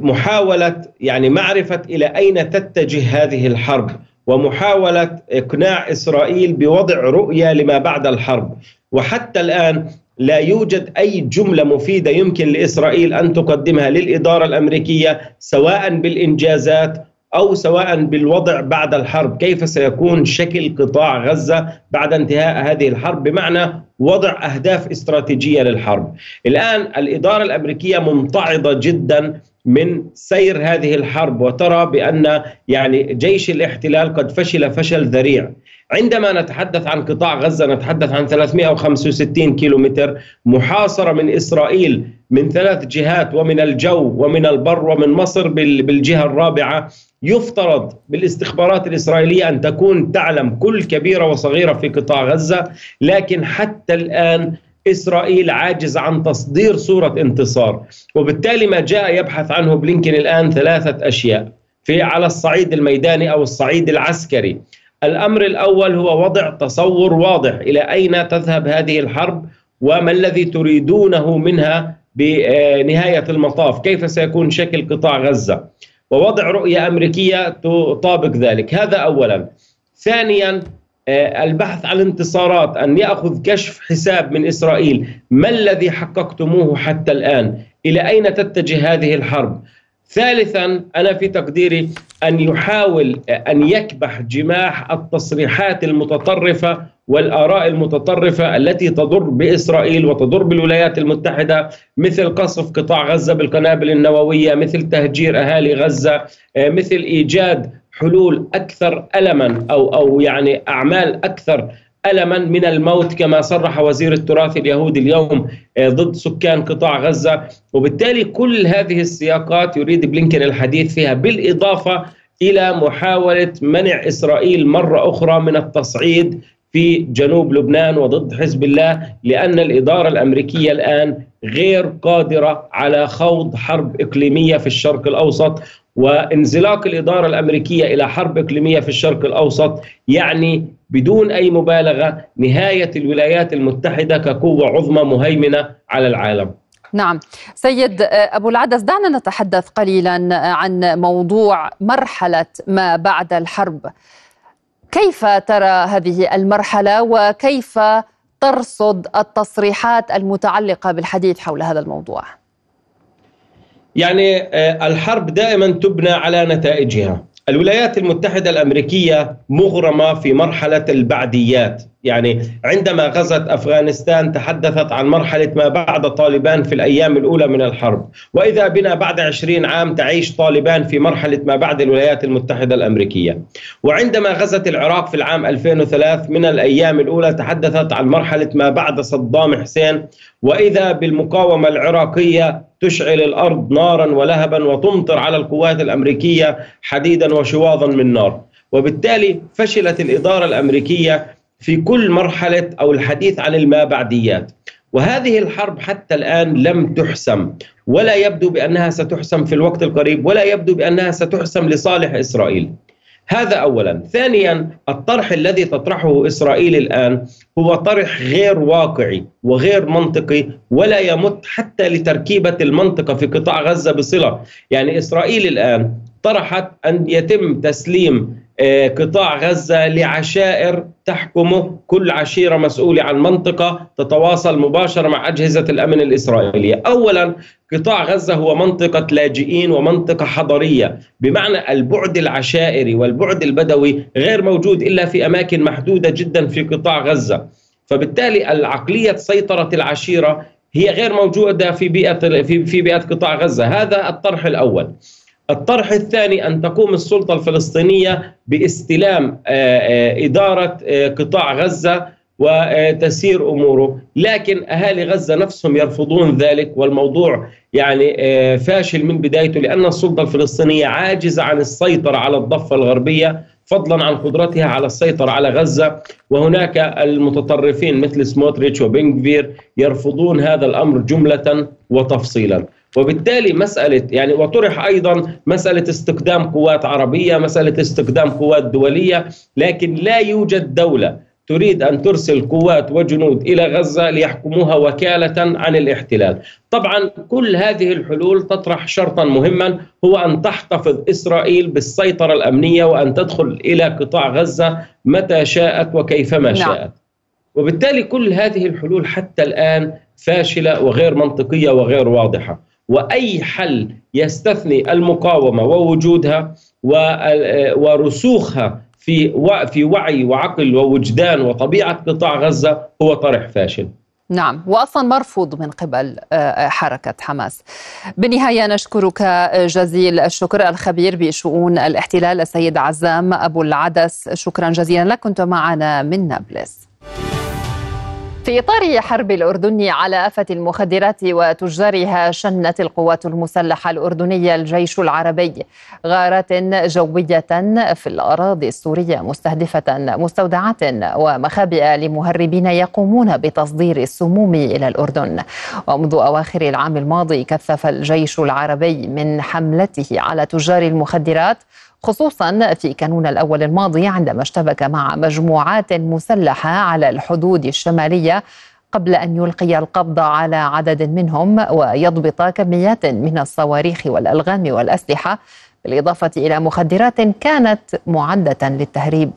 محاولة يعني معرفة إلى أين تتجه هذه الحرب ومحاولة إقناع إسرائيل بوضع رؤية لما بعد الحرب. وحتى الآن لا يوجد أي جملة مفيدة يمكن لإسرائيل أن تقدمها للإدارة الأمريكية سواء بالإنجازات أو سواء بالوضع بعد الحرب كيف سيكون شكل قطاع غزة بعد انتهاء هذه الحرب بمعنى وضع أهداف استراتيجية للحرب. الآن الإدارة الأمريكية ممتعضة جدا من سير هذه الحرب وترى بأن يعني جيش الاحتلال قد فشل فشل ذريع. عندما نتحدث عن قطاع غزة نتحدث عن 365 كيلومتر محاصرة من إسرائيل من ثلاث جهات ومن الجو ومن البر ومن مصر بالجهة الرابعة يفترض بالاستخبارات الإسرائيلية أن تكون تعلم كل كبيرة وصغيرة في قطاع غزة لكن حتى الآن إسرائيل عاجزه عن تصدير صورة انتصار. وبالتالي ما جاء يبحث عنه بلينكن الآن ثلاثة أشياء. في على الصعيد الميداني أو الصعيد العسكري. الأمر الأول هو وضع تصور واضح إلى أين تذهب هذه الحرب وما الذي تريدونه منها بنهاية المطاف كيف سيكون شكل قطاع غزة؟ ووضع رؤية أمريكية تطابق ذلك. هذا أولا. ثانيا آه، البحث عن انتصارات أن يأخذ كشف حساب من إسرائيل. ما الذي حققتموه حتى الآن؟ إلى أين تتجه هذه الحرب؟ ثالثا أنا في تقديري أن يحاول أن يكبح جماح التصريحات المتطرفة والآراء المتطرفة التي تضر بإسرائيل وتضر بالولايات المتحدة مثل قصف قطاع غزة بالقنابل النووية، مثل تهجير أهالي غزة، مثل إيجاد حلول أكثر الما أو أو يعني أعمال أكثر ألما من الموت كما صرح وزير التراث اليهودي اليوم آه، ضد سكان قطاع غزة. وبالتالي كل هذه السياقات يريد بلينكن الحديث فيها بالإضافة إلى محاولة منع إسرائيل مرة أخرى من التصعيد في جنوب لبنان وضد حزب الله لأن الإدارة الأمريكية الآن غير قادرة على خوض حرب إقليمية في الشرق الأوسط. وانزلاق الإدارة الأمريكية إلى حرب إقليمية في الشرق الأوسط يعني بدون أي مبالغة نهاية الولايات المتحدة كقوة عظمى مهيمنة على العالم. نعم. سيد أبو العدس دعنا نتحدث قليلا عن موضوع مرحلة ما بعد الحرب. كيف ترى هذه المرحلة وكيف ترصد التصريحات المتعلقة بالحديث حول هذا الموضوع؟ يعني آه، الحرب دائما تبنى على نتائجها. الولايات المتحدة الأمريكية مغرمة في مرحلة البعديات. يعني عندما غزت أفغانستان تحدثت عن مرحلة ما بعد طالبان في الأيام الأولى من الحرب، وإذا بنا بعد 20 عام تعيش طالبان في مرحلة ما بعد الولايات المتحدة الأمريكية. وعندما غزت العراق في العام 2003 من الأيام الأولى تحدثت عن مرحلة ما بعد صدام حسين، وإذا بالمقاومة العراقية تشعل الأرض نارا ولهبا وتمطر على القوات الأمريكية حديدا وشواظا من نار. وبالتالي فشلت الإدارة الأمريكية في كل مرحلة أو الحديث عن الما بعديات وهذه الحرب حتى الآن لم تحسم ولا يبدو بأنها ستحسم في الوقت القريب ولا يبدو بأنها ستحسم لصالح إسرائيل. هذا اولا، ثانيا الطرح الذي تطرحه إسرائيل الآن هو طرح غير واقعي وغير منطقي ولا يمت حتى لتركيبة المنطقة في قطاع غزة بصلة، يعني إسرائيل الآن طرحت أن يتم تسليم آه، قطاع غزة لعشائر تحكمه كل عشيرة مسؤولة عن منطقة تتواصل مباشرة مع أجهزة الأمن الإسرائيلية. أولا قطاع غزة هو منطقة لاجئين ومنطقة حضرية بمعنى البعد العشائري والبعد البدوي غير موجود إلا في أماكن محدودة جدا في قطاع غزة. فبالتالي العقلية سيطرة العشيرة هي غير موجودة في بيئة في بيئة قطاع غزة. هذا الطرح الأول. الطرح الثاني أن تقوم السلطة الفلسطينية باستلام آه، آه، إدارة آه، قطاع غزة وتسير أموره، لكن أهالي غزة نفسهم يرفضون ذلك والموضوع يعني فاشل من بدايته لأن السلطة الفلسطينية عاجزة عن السيطرة على الضفة الغربية فضلا عن قدرتها على السيطرة على غزة وهناك المتطرفين مثل سموتريتش وبنغفير يرفضون هذا الأمر جملة وتفصيلا. وبالتالي مسألة يعني وطرح أيضا مسألة استخدام قوات عربية مسألة استخدام قوات دولية لكن لا يوجد دولة تريد أن ترسل قوات وجنود إلى غزة ليحكموها وكالة عن الاحتلال. طبعا كل هذه الحلول تطرح شرطا مهما هو أن تحتفظ إسرائيل بالسيطرة الأمنية وأن تدخل إلى قطاع غزة متى شاءت وكيفما نعم. شاءت. وبالتالي كل هذه الحلول حتى الآن فاشلة وغير منطقية وغير واضحة. وأي حل يستثني المقاومة ووجودها ورسوخها في في وعي وعقل ووجدان وطبيعة قطاع غزة هو طرح فاشل. نعم واصلا مرفوض من قبل آه، حركة حماس. بالنهاية نشكرك جزيل الشكر الخبير بشؤون الاحتلال السيد عزام أبو العدس شكرا جزيلا لك كنت معنا من نابلس. في إطار حرب الأردن على آفة المخدرات وتجارها شنت القوات المسلحة الأردنية الجيش العربي غارات جوية في الأراضي السورية مستهدفة مستودعات ومخابئ لمهربين يقومون بتصدير السموم إلى الأردن. ومنذ أواخر العام الماضي كثف الجيش العربي من حملته على تجار المخدرات خصوصا في كانون الأول الماضي عندما اشتبك مع مجموعات مسلحة على الحدود الشمالية قبل أن يلقي القبض على عدد منهم ويضبط كميات من الصواريخ والألغام والأسلحة. بالإضافة إلى مخدرات كانت معدة للتهريب.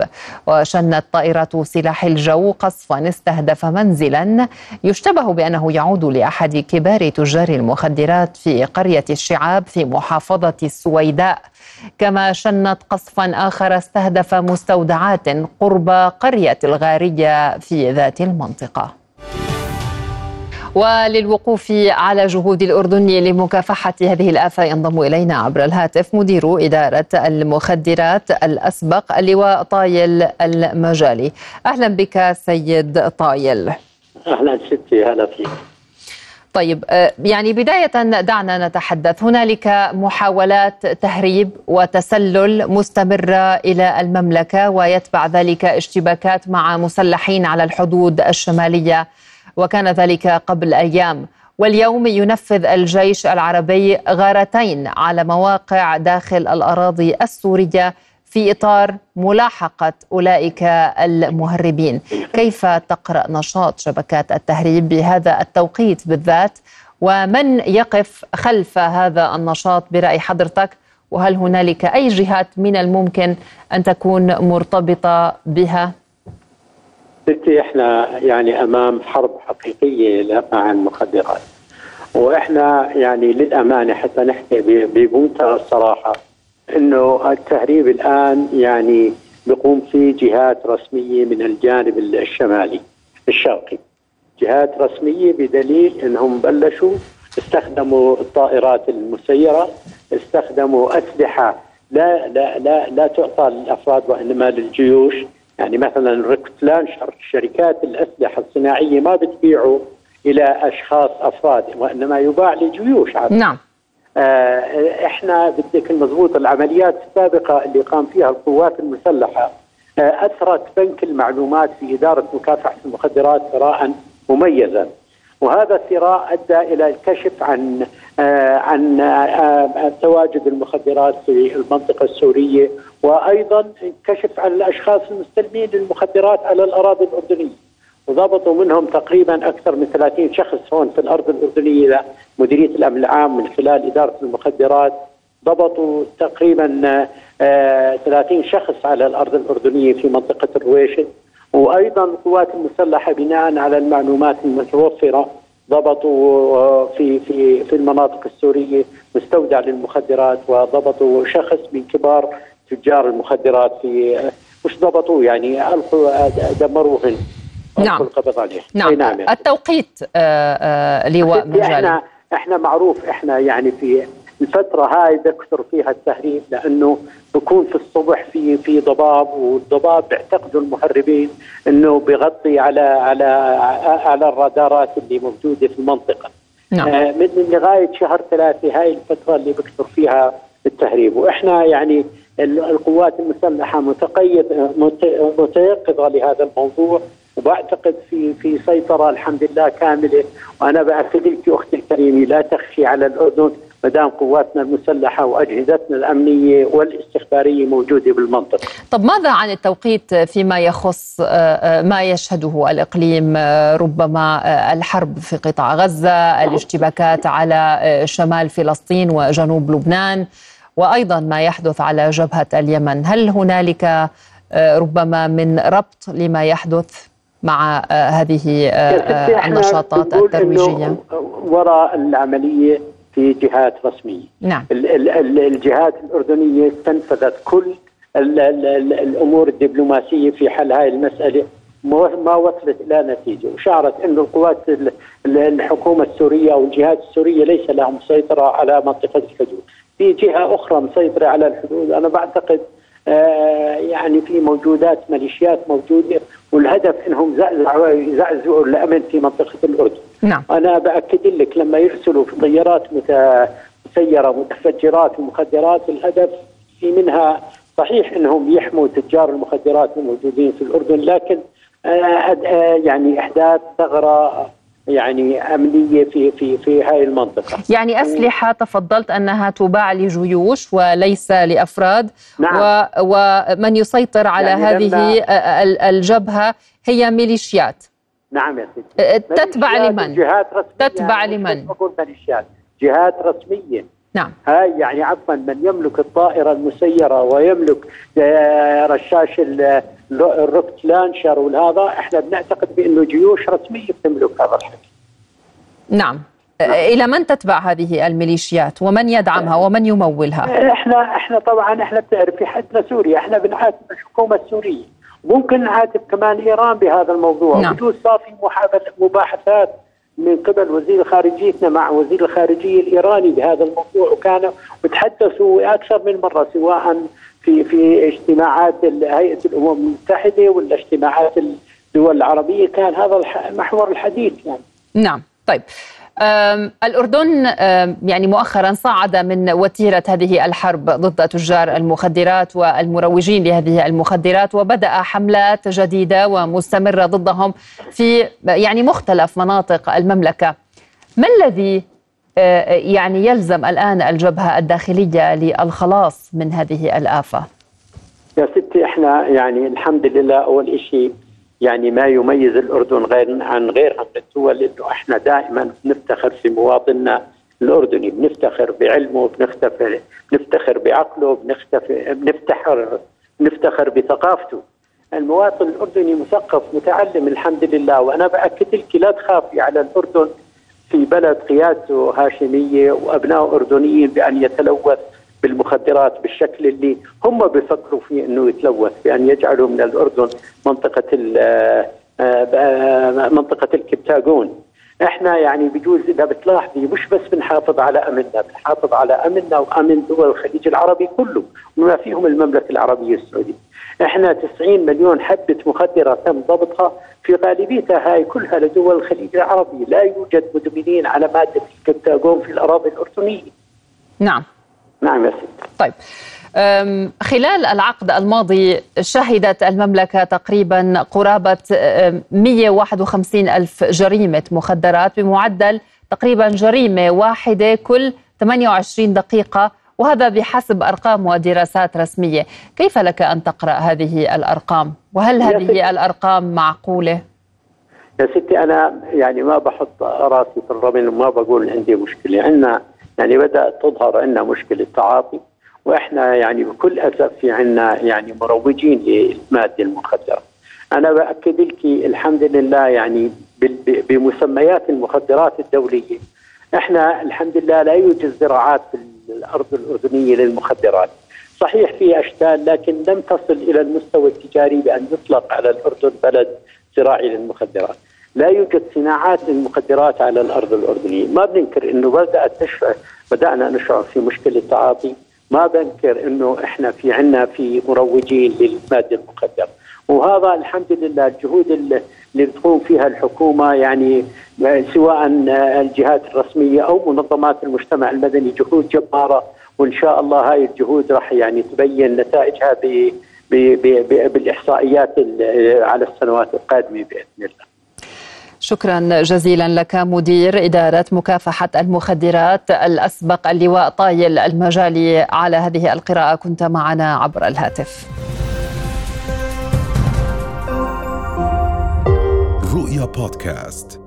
وشنت طائرة سلاح الجو قصفا استهدف منزلا يشتبه بأنه يعود لأحد كبار تجار المخدرات في قرية الشعاب في محافظة السويداء. كما شنت قصفا آخر استهدف مستودعات قرب قرية الغارية في ذات المنطقة. وللوقوف على جهود الأردن لمكافحة هذه الآفة ينضم إلينا عبر الهاتف مدير إدارة المخدرات الأسبق اللواء طايل المجالي. أهلا بك سيد طايل. أهلا ستي هلا فيك. طيب يعني بداية دعنا نتحدث. هنالك محاولات تهريب وتسلل مستمرة إلى المملكة ويتبع ذلك اشتباكات مع مسلحين على الحدود الشمالية وكان ذلك قبل أيام. واليوم ينفذ الجيش العربي غارتين على مواقع داخل الأراضي السورية في إطار ملاحقة أولئك المهربين. كيف تقرأ نشاط شبكات التهريب بهذا التوقيت بالذات؟ ومن يقف خلف هذا النشاط برأي حضرتك؟ وهل هنالك أي جهات من الممكن أن تكون مرتبطة بها؟ ستي إحنا يعني أمام حرب حقيقية مع المخدرات. وإحنا يعني للأمانة حتى نحكي بمنتهى الصراحة إنه التهريب الآن يعني بيقوم فيه جهات رسمية من الجانب الشمالي الشرقي. جهات رسمية بدليل إنهم بلشوا استخدموا الطائرات المسيرة استخدموا أسلحة لا لا لا لا تعطى للأفراد وإنما للجيوش. يعني مثلا ريكت شركات الأسلحة الصناعية ما بتبيعه إلى أشخاص أفراد وإنما يباع لجيوش عادة. نعم آه إحنا بدك المضبوط العمليات السابقة اللي قام فيها القوات المسلحة آه اثرت بنك المعلومات في إدارة مكافحة المخدرات ثراء مميزا وهذا الثراء أدى إلى الكشف عن آه عن آه تواجد المخدرات في المنطقة السورية وأيضا كشف عن الأشخاص المستلمين للمخدرات على الأراضي الأردنية. وضبطوا منهم تقريبا أكثر من 30 شخص هون في الأرض الأردنية مديرية الأمن العام من خلال إدارة المخدرات. ضبطوا تقريبا آه 30 شخص على الأرض الأردنية في منطقة الرويشد وأيضا القوات المسلحة بناء على المعلومات المتوفرة ضبطوا في في في المناطق السورية مستودع للمخدرات وضبطوا شخص من كبار تجار المخدرات في مش ضبطوه يعني ألقوا دمروهن نعم. القبض عليه نعم, نعم. التوقيت آآ آآ لواء مجالي إحنا إحنا معروف إحنا يعني في الفترة هاي بكثر فيها التهريب لأنه بكون في الصبح في في ضباب والضباب بيعتقدوا المهربين إنه بغطي على على على الرادارات اللي موجودة في المنطقة. نعم. آه من لغاية شهر ثلاثة هاي الفترة اللي بكثر فيها التهريب وإحنا يعني القوات المسلحة متقيد متيقظة لهذا الموضوع وبعتقد في في سيطرة الحمد لله كاملة وأنا باكد لك أختي الكريمة لا تخشي على الاردن ما دام قواتنا المسلحة وأجهزتنا الأمنية والاستخبارية موجودة بالمنطقة. طب ماذا عن التوقيت فيما يخص ما يشهده الإقليم ربما الحرب في قطاع غزة، الاشتباكات على شمال فلسطين وجنوب لبنان وأيضا ما يحدث على جبهة اليمن، هل هنالك ربما من ربط لما يحدث مع هذه النشاطات الترويجية؟ وراء العملية في جهات رسمية. نعم. الجهات الأردنية استنفذت كل الأمور الدبلوماسية في حل هذه المسألة ما وصلت إلى نتيجة وشعرت إنه القوات الحكومة السورية أو الجهات السورية ليس لهم سيطرة على منطقة الحدود. في جهة أخرى مسيطرة على الحدود أنا بعتقد آه يعني في موجودات ميليشيات موجودة والهدف إنهم زعزعوا يزعزعوا الأمن في منطقة الأردن. نعم. أنا بأكد لك لما يرسلوا في طيارات مسيره متفجرات ومخدرات الهدف في منها صحيح إنهم يحموا تجار المخدرات الموجودين في الأردن لكن آه آه يعني أحداث ثغرة يعني أمنية في في في هاي المنطقة. يعني أسلحة تفضلت أنها تباع لجيوش وليس لأفراد نعم. و ومن يسيطر على يعني هذه الجبهة هي ميليشيات. نعم يا سيدي. تتبع لمن؟ جهات رسمية. تتبع لمن؟ ميليشيات، جهات رسمية. نعم. هاي يعني عفوا من يملك الطائرة المسيرة ويملك آه، رشاش الروكت لانشر والهذا إحنا بنعتقد بأنه جيوش رسمية بتملك هذا الحكي. نعم. إلى من تتبع هذه الميليشيات؟ ومن يدعمها؟ ومن يمولها؟ إحنا إحنا طبعا إحنا بتعرف في حدنا سوريا. إحنا بنعاتب الحكومة السورية. ممكن نعاتب كمان إيران بهذا الموضوع نعم. بجوز صار في مباحثات من قبل وزير خارجيتنا مع وزير الخارجية الإيراني بهذا الموضوع وكانوا وتحدثوا أكثر من مرة سواء في في اجتماعات هيئة الأمم المتحدة ولا اجتماعات الدول العربية كان هذا محور الحديث يعني. نعم طيب الأردن يعني مؤخرا صعد من وتيرة هذه الحرب ضد تجار المخدرات والمروجين لهذه المخدرات وبدأ حملات جديدة ومستمرة ضدهم في يعني مختلف مناطق المملكة ما الذي يعني يلزم الآن الجبهة الداخلية للخلاص من هذه الآفة؟ يا ستي إحنا يعني الحمد لله أول شيء يعني ما يميز الأردن غير عن غيرها من الدول انه إحنا دائما بنفتخر في مواطننا الأردني بنفتخر بعلمه بنفتخر بنفتخر بعقله بنفتخر بنفتخر بنفتخر بثقافته. المواطن الأردني مثقف متعلم الحمد لله. وأنا بأكد لك لا تخافي على الأردن في بلد قيادته هاشمية وأبناء أردنيين بأن يتلوث. بالمخدرات بالشكل اللي هم بيفكروا فيه إنه يتلوث بأن يجعلوا من الأردن منطقة آه، منطقة الكبتاجون إحنا يعني بجوز إذا بتلاحظي مش بس بنحافظ على أمننا بنحافظ على أمننا وأمن دول الخليج العربي كله بما فيهم المملكة العربية السعودية. إحنا 90 مليون حبة مخدرة تم ضبطها في غالبيتها هاي كلها لدول الخليج العربي. لا يوجد مدمنين على مادة الكبتاجون في الأراضي الأردنية. نعم. نعم يا سيدي. طيب. خلال العقد الماضي شهدت المملكة تقريبا قرابة 151 ألف جريمة مخدرات بمعدل تقريبا جريمة واحدة كل 28 دقيقة وهذا بحسب أرقام ودراسات رسمية. كيف لك أن تقرأ هذه الأرقام؟ وهل هذه الأرقام معقولة؟ يا ستي أنا يعني ما بحط راسي في الرمل وما بقول عندي مشكلة. عندنا يعني بدأت تظهر عندنا مشكلة تعاطي وإحنا يعني بكل أسف في عندنا يعني مروجين للماده المخدره. أنا بأكد لك الحمد لله يعني بمسميات المخدرات الدولية إحنا الحمد لله لا يوجد زراعات في الأرض الأردنية للمخدرات. صحيح في أشكال لكن لم تصل إلى المستوى التجاري بأن يطلق على الأردن بلد زراعي للمخدرات. لا يوجد صناعات للمخدرات على الأرض الأردنية، ما بننكر إنه بدأت تشعر بدأنا نشعر في مشكلة تعاطي، ما بنكر إنه إحنا في عنا في مروجين للمادة المخدرة، وهذا الحمد لله الجهود اللي بتقوم فيها الحكومة يعني سواء الجهات الرسمية أو منظمات المجتمع المدني جهود جبارة. وإن شاء الله هاي الجهود راح يعني تبين نتائجها ب بالإحصائيات على السنوات القادمة بإذن الله. شكرا جزيلا لك مدير إدارة مكافحة المخدرات الأسبق اللواء طايل المجالي على هذه القراءة. كنت معنا عبر الهاتف. رؤيا بودكاست.